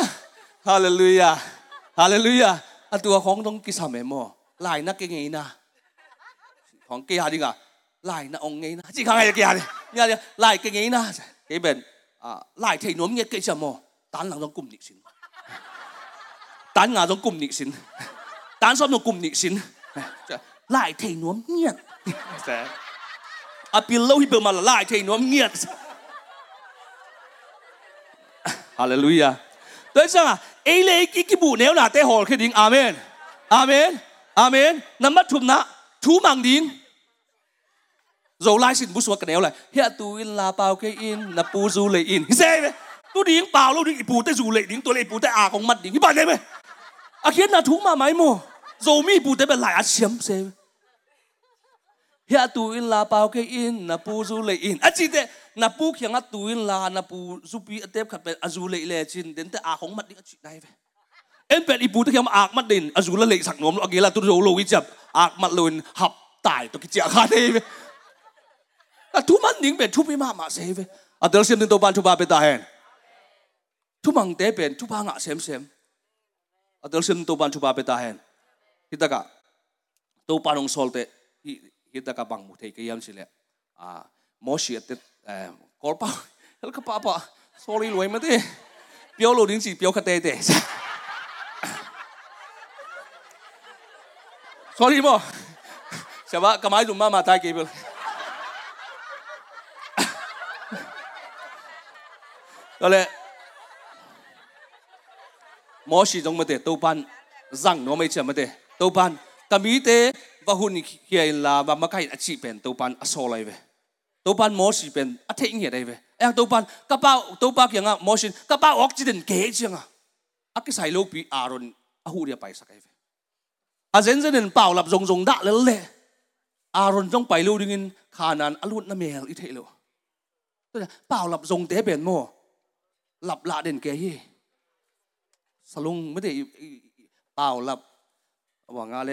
Speaker 1: งฮาเลลูยาฮาเลลูยาตัวของต้องกิสามเอมอหลายนักเก่งนะ còn kia đi cả lại nó ông nghe nó chỉ khang ai kia đi nha đi lại cái nghe nó cái bên à lại thầy nó nghe cái gì mà tán lòng giống cùng nhị xin tán ngà giống cùng nhị xin tán xóm nó cùng nhị xin lại thầy nó nghe à bị lâu bơm là lại thầy nó nghe Hallelujah. tôi sao à? Ấy lấy cái cái bù nếu là tế hồ khi đình Amen. Amen. Amen. Nắm bắt chụp nã. thú mang đình rồi lại xin bút xuống cái đéo lại hiện tôi là bao cái in là pu du lệ in dễ vậy tôi điếng bảo lâu đi pu tới du lệ điếng tôi lệ pu tới à không mặt điếng bạn đấy vậy à khiến là thú mà máy mồ rồi mi pu tới bên lại à xiêm dễ vậy hiện tôi là bao cái in là pu du lệ in à chị thế là pu khi ngắt tôi là là pu du pi tiếp khát bên à, à, à du lệ lệ chín đến tới à không mặt điếng chị này vậy em bên ipu tới khi mà à mặt điên à du là lệ sẵn ngóm lo là tôi rồi lâu cái chập à mặt luôn học tải tôi cái chợ khát đi vậy à thu man những ben thu bi ma ma se ve à xem sem to ban thu ba be ta hen thu mang te ben thu ba nga sem sem à tel sem to ban thu ba be ta hen ta cả, to pa ông sol te kita ka bang mu te ke yam sile à mo shi te kol pa hel ka pa pa sorry loi mà te biểu lộ đến chỉ biểu khát té, tê sorry mo sẽ ba cái máy dùng ma mà tai kịp lệ mỗi chỉ trong mà để tàu pan rằng nó mới chỉ mà để tàu pan cả mỹ tế và hôn kia là và mà cái chỉ bền tàu pan số lại về tàu pan mỗi chỉ bền ở thế nghĩa đây về em tàu pan các bao tàu bao kia ngang mỗi chỉ các bao ốc chỉ định kế chứ ngang à cái sai lỗi bị aron à hụt địa bài sắc về à dân dân đến bảo lập rồng rong đã lệ lệ à aron trong bài lưu đi ngin khả năng alut na mèo ít thế luôn bảo lập rồng thế bền mò หลับละเด่นแกฮีสลุงไม่ได้เปล่าหลับว่างาเล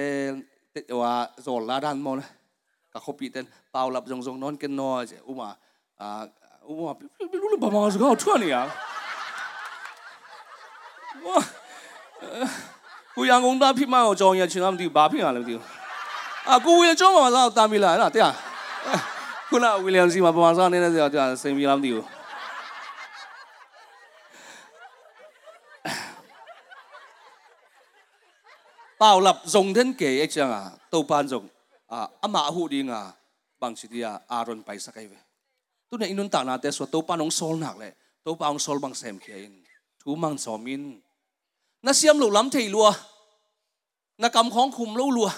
Speaker 1: ว่าโซลลาดันมอนะกะคบีเต้นเปล่าหลับจงจงนอนกันนอนอุมาอ่าอุมาไม่รู้เลยประมาณสักเท่าชั่วนี่อ่ะว่าကိုရန်ကုန်သားဖြစ်မှကိုကြောင်ရချင်လားမသိဘူးဘာဖြစ်ရလဲမသိဘူးအာကိုဝေကျောင်းမှာလာတာမီလာဟဲ့လားတရားခုနဝီလျံစီမှာပမာစားနေတဲ့ဆရာကြာစိန်ပြီလားမသိဘူးปาลับจงเดินเกไอจังอ่ตปานจงอ่ะอามาหูดีงาบางสิทียาอารอนไปสักไอ้เวตุนเอินุนตานาเตสวตปานองซอลนักเลยตปานองสอลบางเซมเขียนทูมังซอมินนาเซียมหลุล้ำเทลัวนากำของคุมลูลัว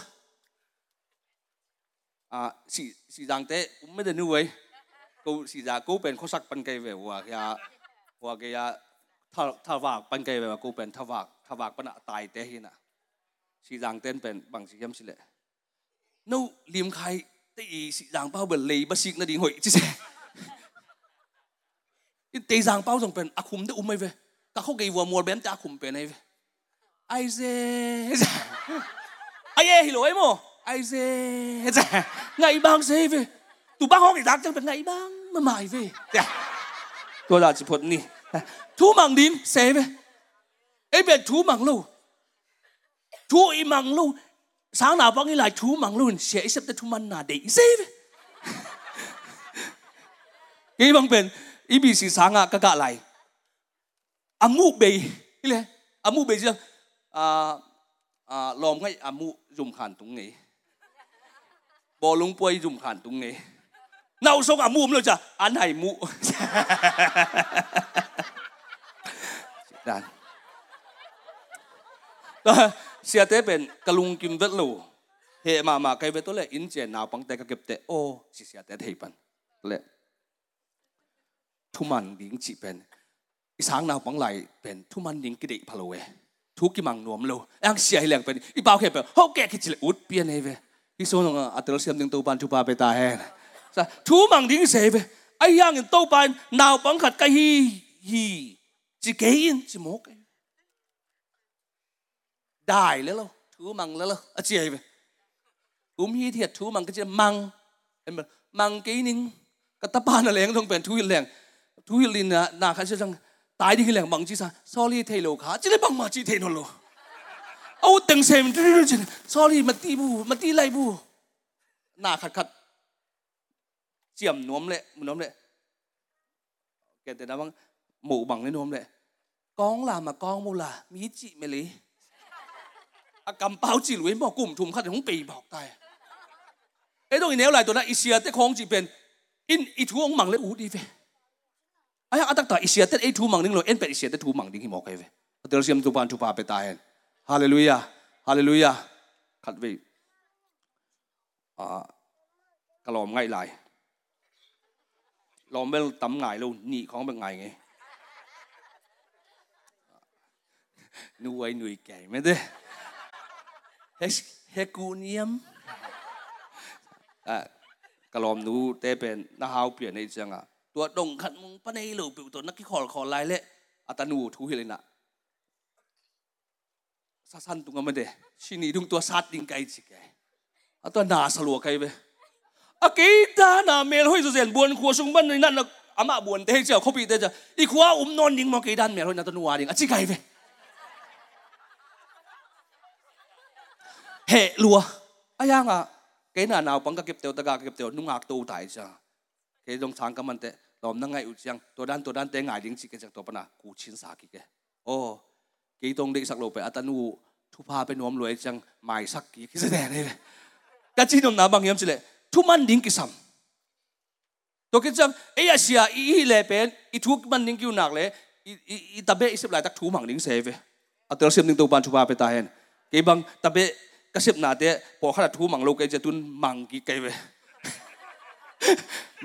Speaker 1: อ่ะสีสีดังเตะไม่ได้นู้ไว้กูสีดากูเป็นข้อสักปันไกเววัวยาวัวกยาทาทาวากปันไกเววกูเป็นทาวากทาวากปนอตายเตะหินอ่ะสีจางเต้นเป็นบางสีย้ำสิเละนู่ลิมใครตีสีจางเป้าเบลเลยบัสิกนาดิ่งหอยจิเสตีจางเป้าส่งเป็นอาคุมได้อุ้มไม่เวก็เขาเกี่ยวมัวเบนจะอาคุมเป็นไงเวไอเซ่ไอเย่ฮิโลไอโมไอเซ่ไงบางเซ่เวตัวบ้างห้องอีกรักจังเป็นไงบ้างมาใหม่เวตัวเราจะพดนี่ทูมังดินเซ่เวไอเป็นทูมังลูก chú ý măng luôn sáng nào bác nghĩ là chú măng luôn sẽ sắp tới chú măng là để dễ cái bằng bền ý bị xì sáng à các gạ lại à mụ bề cái này à mụ bề chứ à à lòm ngay à mụ dùng khản tung nghề bò lung quay dùng khản tung nghề nào xong à mụ luôn chả ăn à, hải mụ đàn เสียเตเป็นกลุงกิมเวลูเฮมามาครเวตัวเลอินเจนาวปังเตกเก็บเตโอสิเสียเตเทปันเลทุมันดิ้งจีเป็นอีสางนาวปังไหลเป็นทุมันดิ้งกิเดพะโลเวทุกิมังนวมโลอังเสียแหงเป็นอีบ่าวเขเป็นเฮกแกกิจเลอุดเปียนเฮเวอีโซนงอัตรเสียมดึงตัวปันทุปาเปตาแฮทุมังดิ้งเสเวไอ้ย่างอินัวปันนาวปังขัดกะฮีฮีจิเกยินจิโมกเได้แล้วเราถูมังแล้วเราอเจียไปอุ้มฮีเทียดถูมังก็จะมังเป็นแบบมังกีนิงกตะปานอะไร้็ต้องเป็นทุยแรงทุยลินนะนาคาเชื่อจังตายดีขึ้นแรงบังจีซาซอรี่เทโลขาจะได้บังมาจีเทนโลเอาตึงเซมจีซอรี่มาตีบูมาตีไลบูนาขัดขัดเจียมน้มเลยน้มเลยแกแต่ดะบังหมู่บังเลยน้มเลยกองลามากองมูลามีจิเมลีอากำเป้าจีนเว้ยบอกกลุ่มทุ่มขัดของปีบอกตายไอ้ตรงนี้แนวอะไรตัวนั้นอิเชียเต็ของจีเป็นอินอิทูองมังเลยอูดีเว้ยไอ้อัตตาอิเชียเต็้ไอ้ทูหมังดิึงเลยเอ็นเป็นอิเชียเต็้ทูหมังดิึงที่บอกไอ้เวตยเตลเซียมทุปานทุบานไปตายฮาเลลูยาฮาเลลูยาขัดวิอ่ากลอมง่ายหลายลอมไม่ตำง่ายเลยหนีของเป็นไงไงนุ้ยนุ้ยแก่ไม่ได้เฮกูเนียมกลอมนูเตเป็นนาฮาวเปลี่ยนในเชียงอ่ะ ตัวดงขันมึงปะในหลวูปิวตัวนักขี่ขอลขอลายเละอัตานูทูเฮเลนะสั้นตุงกันมาเดชินีดุงตัวสัดดิงไกจิกไงอัตัวนาสลัวไกเวอากีตานาเมลหุยสุเซนบวนขัวสุงบัานในนั่นอามาบวนเตะเจ้าเขาปีเตะเจ้าอีขัวอุ้มนอนดิงมองกีดานเมลหุยนัตนัวดิงอจิไกเวเหลัวอายังอ่ะ เกน่านาวปังก็เก็บเตียวตะกาเก็บเตียวนุ่งหักตูตายจ้าเกยงชางก็มันเตะลอมนั่งไงอุดยังตัวด้านตัวด้านเตะง่ายดิ้งสิเกจากตัวปนากูชินสากิเกโอ้เกยตรงเด็กสักโลไปอัตนูทุพาไปนวมรวยจังหมายสักกี่กิสแดนเลยกะจีนงนาบางยามสิเลยทุมันดิ้งกิซัมตัวกิซัมเอียเสียอีเลเป็นอีทุกมันดิ้งกิวนักเลยอีตะเบอีสิบหลายตักทูหมังดิ้งเซฟเอเตอร์เสียมดิ้งตัวปานทุพาไปตายเห็นเกบังตะเบก็สิบนาเตะพอขนาดทูมังโลกไอจะตุนมังกีไกเว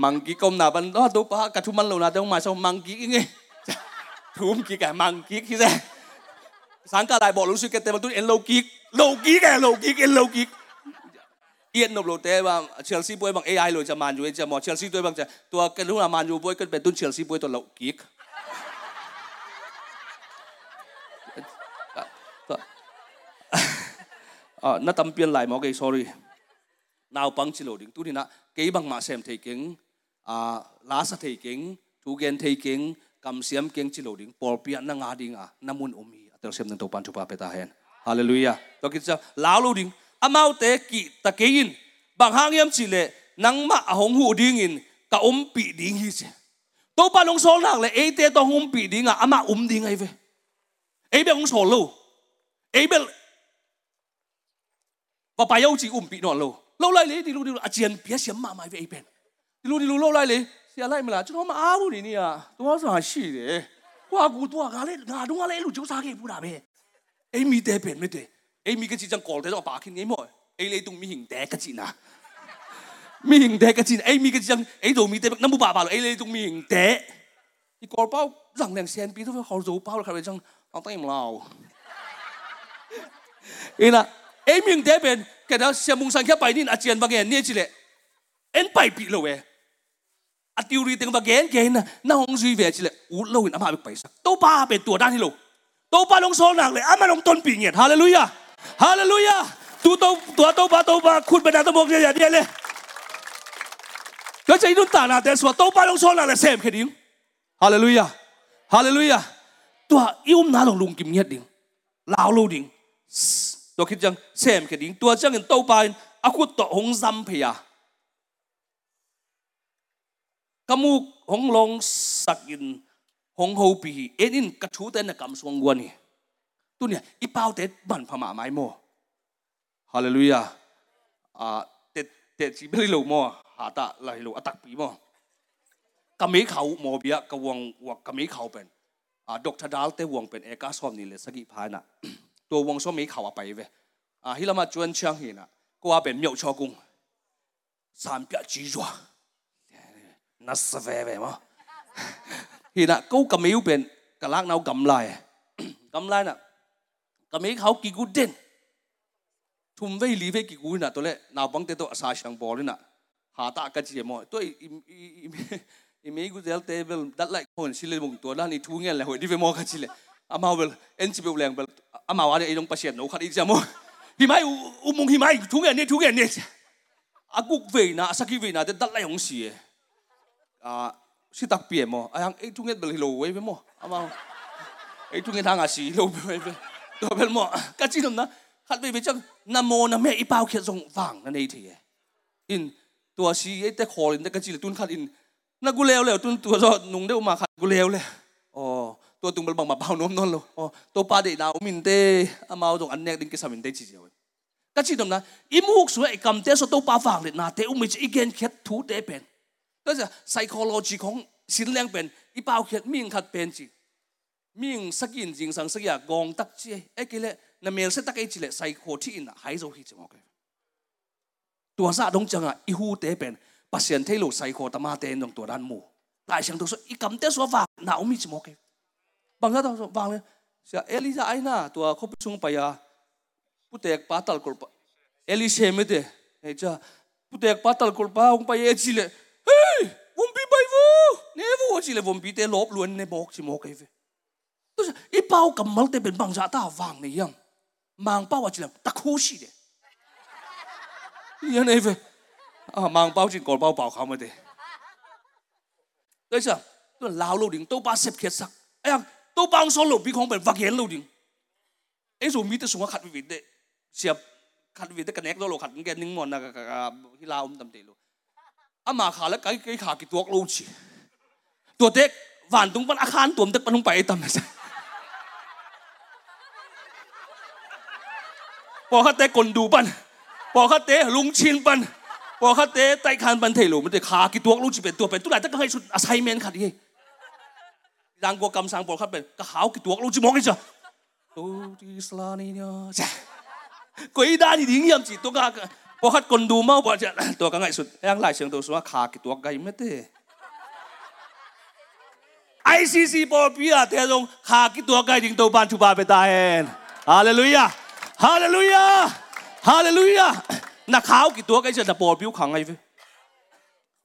Speaker 1: มังกีก้มหนาบันอ๋อตัวปะกระทุมันโลนาเตะมาชอบมังกีไงทูมกีแกมังกีคิดแท้สังกัดได้บอกรู้สึกแกเตะมาตุนเอ็นโลกีโลกีแกโลกีเอ็นโลกีเอียนนบโลเตะว่าเชลซีป่วยบางเอไอเลยจะมันอยู่จะหมอเชลซีตัวบางจะตัวกันรู้ละมันอยู่ป่วยกันเป็นตุนเชลซีป่วยตัวโลกีก à ờ, na tâm biên lại mà cái sorry nào bằng chỉ lộ đỉnh tu đi na cái bằng mà xem thấy kính à lá sa thấy kính thu gen thấy kính cầm xiêm kính chỉ lộ đỉnh bỏ biên na ngã đỉnh à nam muốn ôm hi tao xem nâng tàu pan chupa peta hen hallelujah tôi kia lão lưu đỉnh amau te ki ta kế in bằng hang em chỉ lệ nắng mà hồng hụ đỉnh in cả ôm bị đỉnh hi chứ tôi pan ông sol nặng lệ ấy te tôi ôm bị đỉnh à ama ôm đỉnh ngay về ấy bên ông sol lâu ấy bên 爸有志，我唔俾侬撈，撈嚟你，啲路啲路阿健別想媽媽俾邊，啲路啲路撈嚟你，成日嚟咪啦，就我媽阿烏你呢啊，多少下死嘅，我估多下咧，牙都阿咧路走沙嘅不啦咩？အိမ်မီတဲ့ပဲမတဲ့အိမ်မီကကြည့်ကြံ call တဲ့တော့ပါခင်နေမော်အိမ်လေးတုံမီဟင်တဲ့ကကြည့်နာမီဟင်တဲ့ကကြည့်အိမ်မီကကြည့်ကြံအိမ်တုံမီတဲ့နမပါပါလို့အိမ်လေးတုံမီဟင်တဲ့ဒီ call ပေါ့ဇန်လန်ဆန်ပြီးတော့ခေါ်ဇိုပေါ့ခါပဲကြံအောင်တိုင်းမလောက်အေးလားเอ็มยังเดบินแกนะเสียมุงสังเกตไปนี่อาเจียนบางแกนเนี่ยจีเละเอ็นไปปีเลยเว้ยอติวรีติงบางแกนแกนะน้าหงจุยเวจีเละอู้เลวินอามาไปไปสักโตป้าเป็นตัวด้านที่โลโตป้าลงโซนหนักเลยอามาลงต้นปีเงียฮาเลลูยา ฮาเลลูยา ตัวโตตัวโตป้าโตป้าคุณเป็นดาวตมกเนี่ยเดียเลยก็จะนุ่นตานาแต่สวาโตป้าลงโซนหนักเลยเซมแค่ดิ้งฮาเลลูยา ฮาเลลูยา ตัวอิ่มน้าลงลุงกิมเงียดดิ้งลาวลูดิ้งตัวคิดจังเซมแค่ดิ่งตัวจังเงินโตไปอาคุตโตหงซัำเพียกมูกหงลงสักอินหงโฮปีเอ็นินกระชูแต่นกบสวงวัวนี่ตัวเนี่ยอีเป้าเต็ดบันพม่าไม้โมฮาเลลูยาอ่าเต็ดเต็ดชิบลิลลโมหาตาลายลลอัตักปีโมกมีเขาโมเบียกวงวกกมีเขาเป็นอ่าดกทดาลเตวงเป็นเอกาซอมนี่เลยสกิพายน่ะตัววงส้มมีเขาไปเวอ่าฮิลามาจวนเชียงหินะกูว่าเป็นเมียวชอกุงสามเปียจีจัวนัสเวเวมั้งหินะกูกำมิวเป็นกะลักนาวกำไลกำไลน่ะกำมิเขากิกูเด่นทุ่มไว้ลีไว้กิกูน่ะตัวเละนาวบังเตตัวอาซาชังบอลน่ะหาตากระจีมอตัวอีอีอีมีกูเดลเตเวลดัดไลคนชิเลมุงตัวด้านอีทูเงี้ยแหละหวยดิเวมอกันชิเลอามาเวลเอ็นซีเปลแรงเปลอามาวาเดี๋ยวลงประชิดหนูขัดอีกจะมั้งหิมะอุโมงหิมะทุกอย่างนี่ทุกอย่างนี่ยอากุกเวน่าสักกี่เวน่าเด็ดดั้งยองสีอ่าสิตักเปลี่ยมอ่ะไอ้ยังไอ้ทุกอย่างเปลี่ยนโลเว้ยไปมั้งอามาไอ้ทุกอย่างทางอาศีโลเว้ยไปตัวเปลมั้งก็จริงนะขัดไปไปจังนโมนะแม่อีป่าวเขียนทรงฟังนั่นเองที่อินตัวสีไอ้แต่คอลินแต่ก็จริงตุนขัดอินนักกูเลวเลวตุนตัวจอดนุ่งได้อุมาขัดกูเลวเลยตัวตุงเบลบังมาเผาน้มนนเลยโอ้ตัวป้าเด็กดาวมินเตอมาตรงอันเนกดิ้งกิสามินเตจีเจียวก็ชิดมนะอิมุกสวยกำเตสตัวป้าฟังเลยนะเตอุมิจอีเกนเข็ดทูเตเป็นก็จะ psychology ของสินแรงเป็นอีเปล่าเข็ดมิ่งขัดเป็นจีมิ่งสกินจริงสังสักอย่างกองตักเจเอ้กิเลนเมลเซตักเอจิเล psycho ที่อินหายโซฮิจมอกตัวซาดงจังอ่ะอีฮูเตเป็นปัสเซียนเทโล psycho ตมาเตนตรงตัวด้านมูหลายเสียงตัวสุดอีกำเตสว่าฟังหนาวมิจมอกเ bằng ra đâu bằng lên sẽ Elisa ai na tua khóc sung bay à putek patal cổ Elise mới thế này cha putek patal cổ pa ông bay chỉ lệ hey vùng bị bay vô nè vô chỉ lệ vùng bị té lốp luôn nè bọc chỉ mọc cái ve, tôi sẽ ít bao cầm máu té bên bằng ra dạ ta vàng này yam mang pau à, chỉ lệ ta khô xì đấy như này ve, à mang pau chỉ còn pau pau không mà thế tôi sẽ tôi lão lâu đỉnh ba xếp kiệt sắc ấy 都帮手เ比空本发现路顶，哎，所以的说ขัดวิดเดเสียบขัดวิดเดกันแอกตัวโลขัดแกนิ่งมอนนะกะฮิลาอมตำเตลูอามาขาแล้วไก่ไก่ขากี่ตัวลูชีตัวเด็กหวานตรงปันอาคารตัวมันตะปันลงไปไอ้ตำนะจ๊ะพอข้าเตะกลดูปันพอข้าเตะลุงชินปันพอข้าเตะไต่คานปันเทลูมันเตะขากี่ตัวลูชีเป็นตัวเป็นตัวไหนตั้งให้สุดอาศัยเมนขัดยี่让我感伤不看ด个好น多，ี子忙一下。都的斯拉尼呀，鬼打你灵样子，多个不看คนดูมาบ่จะตัวก็ายสุดยังหลายเสียงตัวสัวขากี่ตัวไกลไม่เต้ีซีบอลพี่อะเทรงขากี่ตัวไก่ยิงตัวปานชูบาไปตายเองฮาเลลูยาฮาเลลูยาฮาเลลูยานักข่าวกี่ตัวไก่จะนับบอลพีวขังไงฟิ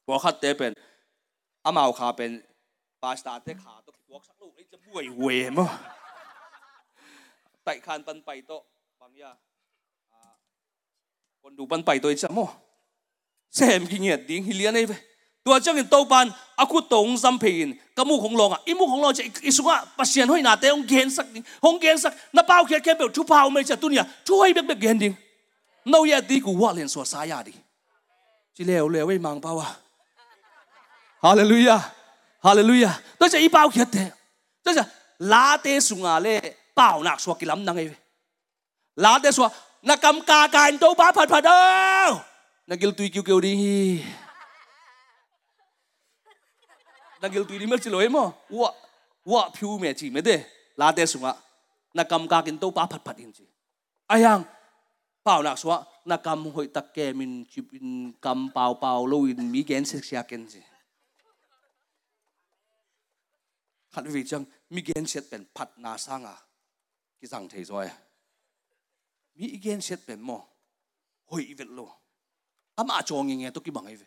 Speaker 1: บอกคัดเตเป็นอามาขาเป็นปาสตาเตขาวยเวมไต่คานปันไปโตบางยาคนดูปันไปโตอะมัมอเซมกิเงียดดิ้งฮิเลียนไอ้ตัวเจ้าเงินโตปันอาคุตงซัมเพนกมูของลองอ่ะอิมูของลองจะอิสุงะปัสเซียนห้อยนาแต่องเกนสักองเกนสักนัเป้าเขียนแค่เปิลทุพาวไม่จะตุนยาช่วยเบ็กเบ็กเกนดิ้งนาแยาดีกูว่าเรียนสวดสายาดีจิเลวเลวไอ้มังเป้าวะฮาเลลูยา ฮาเลลูยาตัวจะอีเป้าเขียนแต่这是拉德苏啊嘞，包纳说给啷当诶，拉德说那甘嘎干都把拍拍到，那给对叫叫的，那给对你们知道么？我我飘咩字咩的，拉德苏啊，那甘嘎干都把拍拍进去，哎呀，包纳说那甘会得嘅面接面甘包包，路面咪见识下见识。หันวิจังมีเกณฑ์เสียเป็นพัดนาสังอ่ะกิจังเทยจอยมีเกณฑ์เสียเป็นโมหอยอีเวนโลอามาจงยังไงตุกิบังไอเว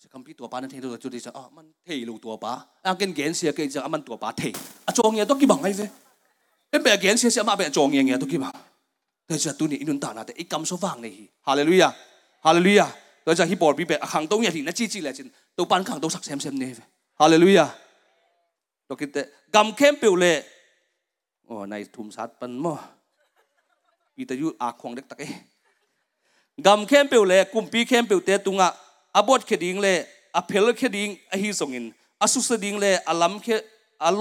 Speaker 1: จะคำพี่ตัวป้านั่นเทยตัวจุดที่จะอ๋อมันเทยลูกตัวป้าอ่ะเกณฑ์เกณฑ์เสียเกณฑ์จะอ่ะมันตัวป้าเทยอ่ะจงยังตุกิบังไอเวเอ็มเบเกณฑ์เสียเสียมาเบจงยังไงตุกิบังแต่จะตัวนี้อินุนตานาแต่อีกำสว่างในฮีฮาเลลูยาฮาเลลูยาแต่จะฮิปบอร์บีเบขังตรงเนี่ยที่นั่นจี้จี้เลยจินตัวปานขังตัวสักเซมเซมเนี่ยฮาเลลูยา to kite gam khem pe ule o nai thum sat pan mo pi ta yu a khong dek tak gam khem pe ule kum pi khem pe te tunga abot khe ding le a phel khe ding a hi song in a à su sa ding le a lam khe pan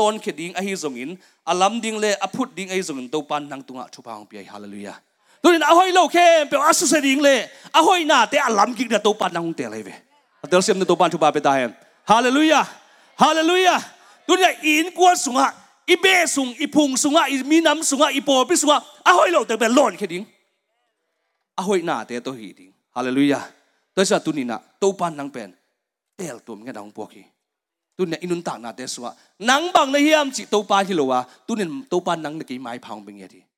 Speaker 1: nang tunga chu pa hong pi hallelujah tôi nói à hoi lâu khem pe a su sa à hoi na te a lam kik na pan nang te lai ve tel sem na to pan chu ba pe ta hen hallelujah hallelujah tu này in qua sung à i bê sung i phung sung i mi nam sung à i bò bi sung à à hoi lo tự bè lon khi ding à hoi na te to hi ding hallelujah tôi sẽ tu ni na tu pan nang pen tel tum nghe đóng buộc hi tu này inun ta na te suwa nang bang na hiam chỉ tu pa hi lo wa tu nên tu pan nang cái mai phang bình nghe đi